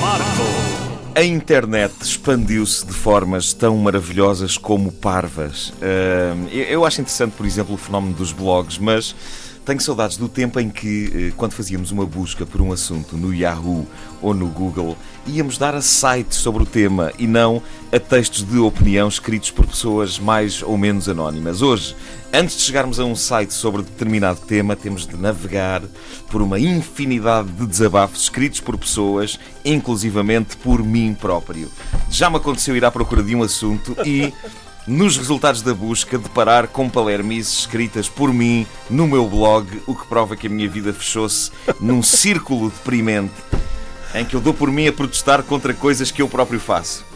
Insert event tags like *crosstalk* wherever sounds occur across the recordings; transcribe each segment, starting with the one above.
Marco. A internet expandiu-se de formas tão maravilhosas como parvas. Eu acho interessante, por exemplo, o fenómeno dos blogs, mas tenho saudades do tempo em que, eh, quando fazíamos uma busca por um assunto no Yahoo ou no Google, íamos dar a sites sobre o tema e não a textos de opinião escritos por pessoas mais ou menos anónimas. Hoje, antes de chegarmos a um site sobre determinado tema, temos de navegar por uma infinidade de desabafos escritos por pessoas, inclusivamente por mim próprio. Já me aconteceu ir à procura de um assunto e *laughs* nos resultados da busca, deparar com palermices escritas por mim no meu blog, o que prova que a minha vida fechou-se num *laughs* círculo deprimente em que eu dou por mim a protestar contra coisas que eu próprio faço.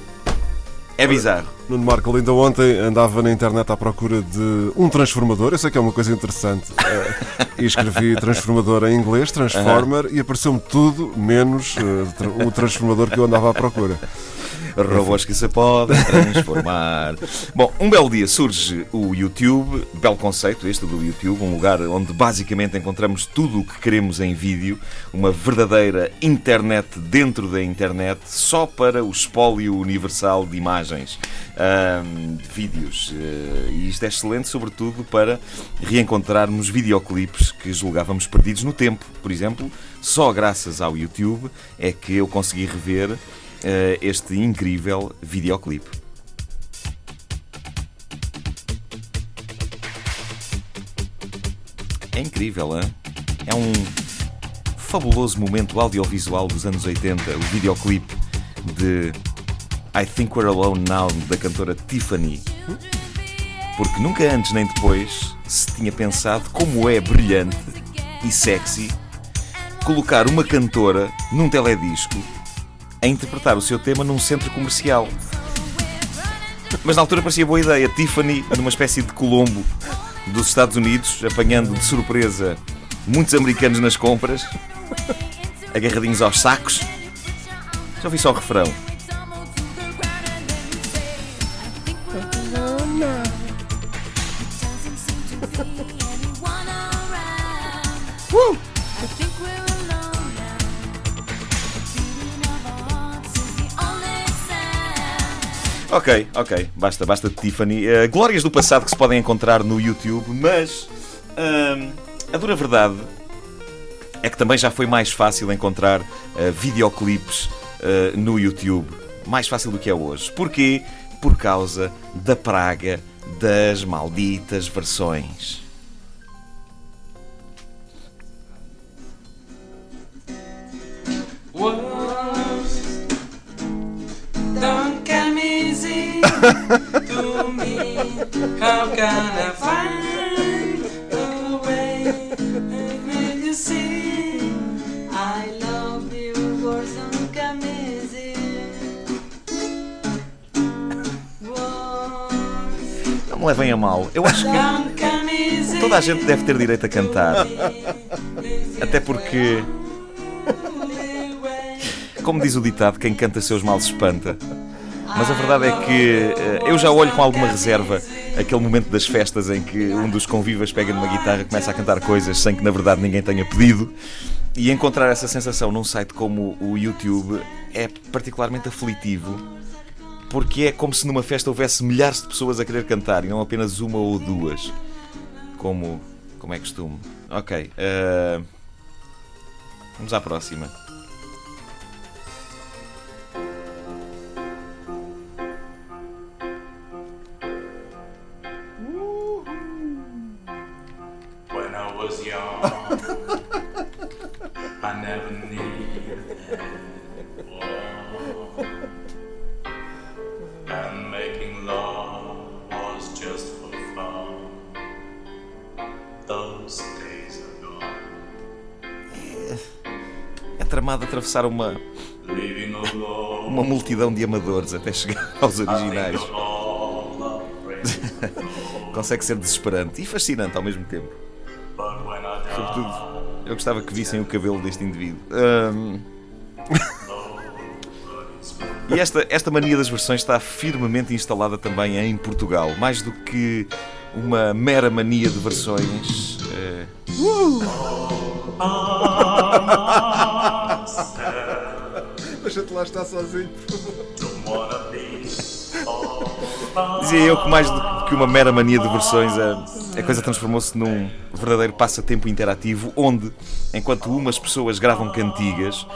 É bizarro. Nuno Marco, ainda ontem andava na internet à procura de um transformador, eu sei que é uma coisa interessante, *laughs* eh, e escrevi transformador em inglês, Transformer, e apareceu-me tudo menos uh, o transformador que eu andava à procura. Robôs que se podem transformar. *laughs* Bom, um belo dia surge o YouTube, belo conceito este do YouTube, um lugar onde basicamente encontramos tudo o que queremos em vídeo, uma verdadeira internet dentro da internet, só para o espólio universal de imagens, de vídeos. Uh, e isto é excelente, sobretudo, para reencontrarmos videoclipes que julgávamos perdidos no tempo. Por exemplo, só graças ao YouTube é que eu consegui rever este incrível videoclipe. É incrível, hein? é um fabuloso momento audiovisual dos anos 80, o videoclipe de I Think We're Alone Now da cantora Tiffany. Porque nunca antes nem depois se tinha pensado como é brilhante e sexy colocar uma cantora num teledisco a interpretar o seu tema num centro comercial. Mas na altura parecia boa ideia. Tiffany, numa espécie de Colombo dos Estados Unidos, apanhando de surpresa muitos americanos nas compras, agarradinhos aos sacos. Já ouvi só o refrão. Uh! Ok, ok, basta, basta de Tiffany. Uh, glórias do passado que se podem encontrar no YouTube, mas uh, a dura verdade é que também já foi mais fácil encontrar uh, videoclipes uh, no YouTube. Mais fácil do que é hoje. Porquê? Por causa da praga das malditas versões. To me. How can I find a way to make you see? I love you for some Não me levem a mal. Eu acho que toda a gente deve ter direito a cantar. *laughs* Até porque. Como diz o ditado, quem canta seus males espanta. Mas a verdade é que eh, eu já olho com alguma reserva aquele momento das festas em que um dos convivas pega numa guitarra e começa a cantar coisas sem que na verdade ninguém tenha pedido. E encontrar essa sensação num site como o YouTube é particularmente aflitivo, porque é como se numa festa houvesse milhares de pessoas a querer cantar e não apenas uma ou duas, como, como é costume. Ok, uh, vamos à próxima. Tramado atravessar uma uma multidão de amadores até chegar aos originais. *laughs* Consegue ser desesperante e fascinante ao mesmo tempo. Sobretudo, eu gostava que vissem o cabelo deste indivíduo. Um... E esta, esta mania das versões está firmemente instalada também em Portugal. Mais do que uma mera mania de versões. É... Uh! *laughs* Deixa-te lá estar sozinho. Dizia eu que mais do que uma mera mania de versões, a, a coisa transformou-se num verdadeiro passatempo interativo onde, enquanto umas pessoas gravam cantigas,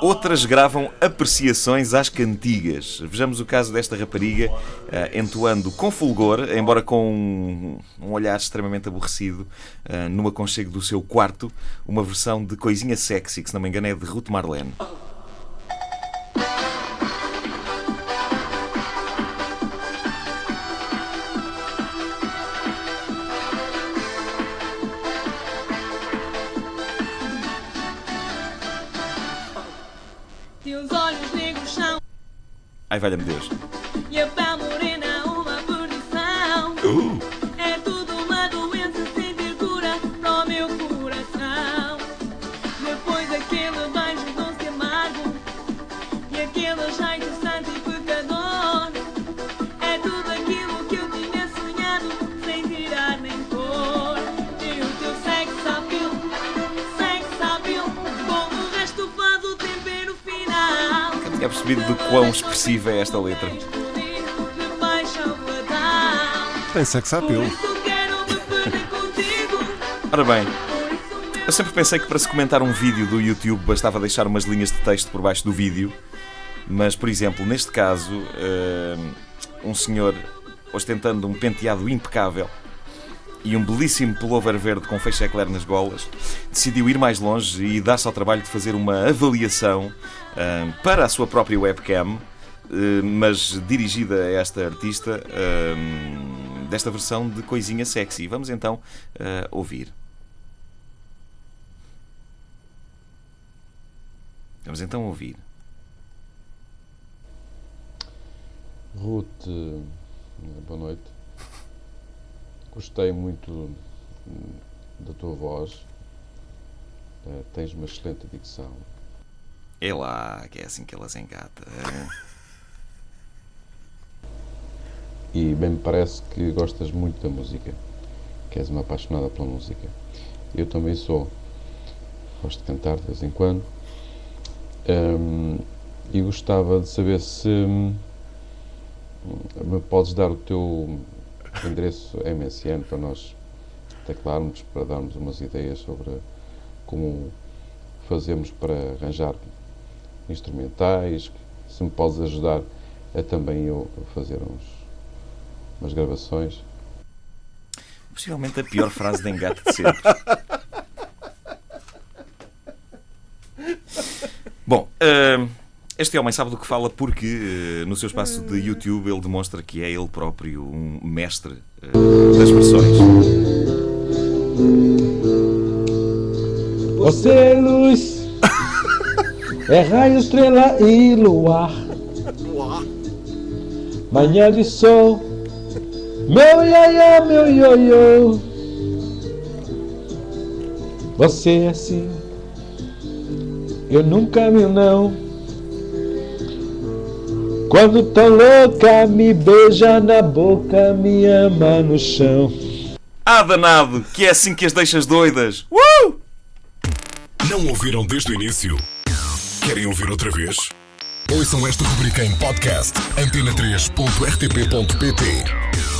outras gravam apreciações às cantigas. Vejamos o caso desta rapariga eh, entoando com fulgor, embora com um, um olhar extremamente aborrecido, eh, no aconchego do seu quarto, uma versão de Coisinha Sexy, que se não me engano é de Ruth Marlene. Ai, valha-me Deus. Final. É percebido do quão expressiva é esta letra. Tem sex appeal. Ora bem, eu sempre pensei que para se comentar um vídeo do YouTube bastava deixar umas linhas de texto por baixo do vídeo, mas, por exemplo, neste caso, eh, um senhor ostentando um penteado impecável e um belíssimo pullover verde com feixe eclair nas golas, decidiu ir mais longe e dar-se ao trabalho de fazer uma avaliação eh, para a sua própria webcam, eh, mas dirigida a esta artista, eh, desta versão de Coisinha Sexy. Vamos então eh, ouvir. Vamos então ouvir. Ruth, boa noite. Gostei muito hum, da tua voz. Eh, Tens uma excelente dicção. É lá, que é assim que ela se engata. *laughs* E bem me parece que gostas muito da música. Que és uma apaixonada pela música. Eu também sou. Gosto de cantar de vez em quando. Hum, e gostava de saber se hum, me podes dar o teu endereço MSN para nós teclarmos, para darmos umas ideias sobre como fazemos para arranjar instrumentais, se me podes ajudar a também eu fazer uns, umas gravações. Possivelmente a pior frase de engate de sempre. *laughs* Bom, hum, este homem sabe do que fala porque eh, no seu espaço de YouTube ele demonstra que é ele próprio um mestre eh, das versões. Você é luz, *laughs* é raio, estrela e luar. Manhã de sol, meu ioiô, meu ioiô. Você é assim, eu nunca vi não. Quando tão louca, me beija na boca, me ama no chão. Ah, danado, que é assim que as deixas doidas. Uh! Não ouviram desde o início? Querem ouvir outra vez? Ouçam esta rubrica em podcast antena3.rtp.pt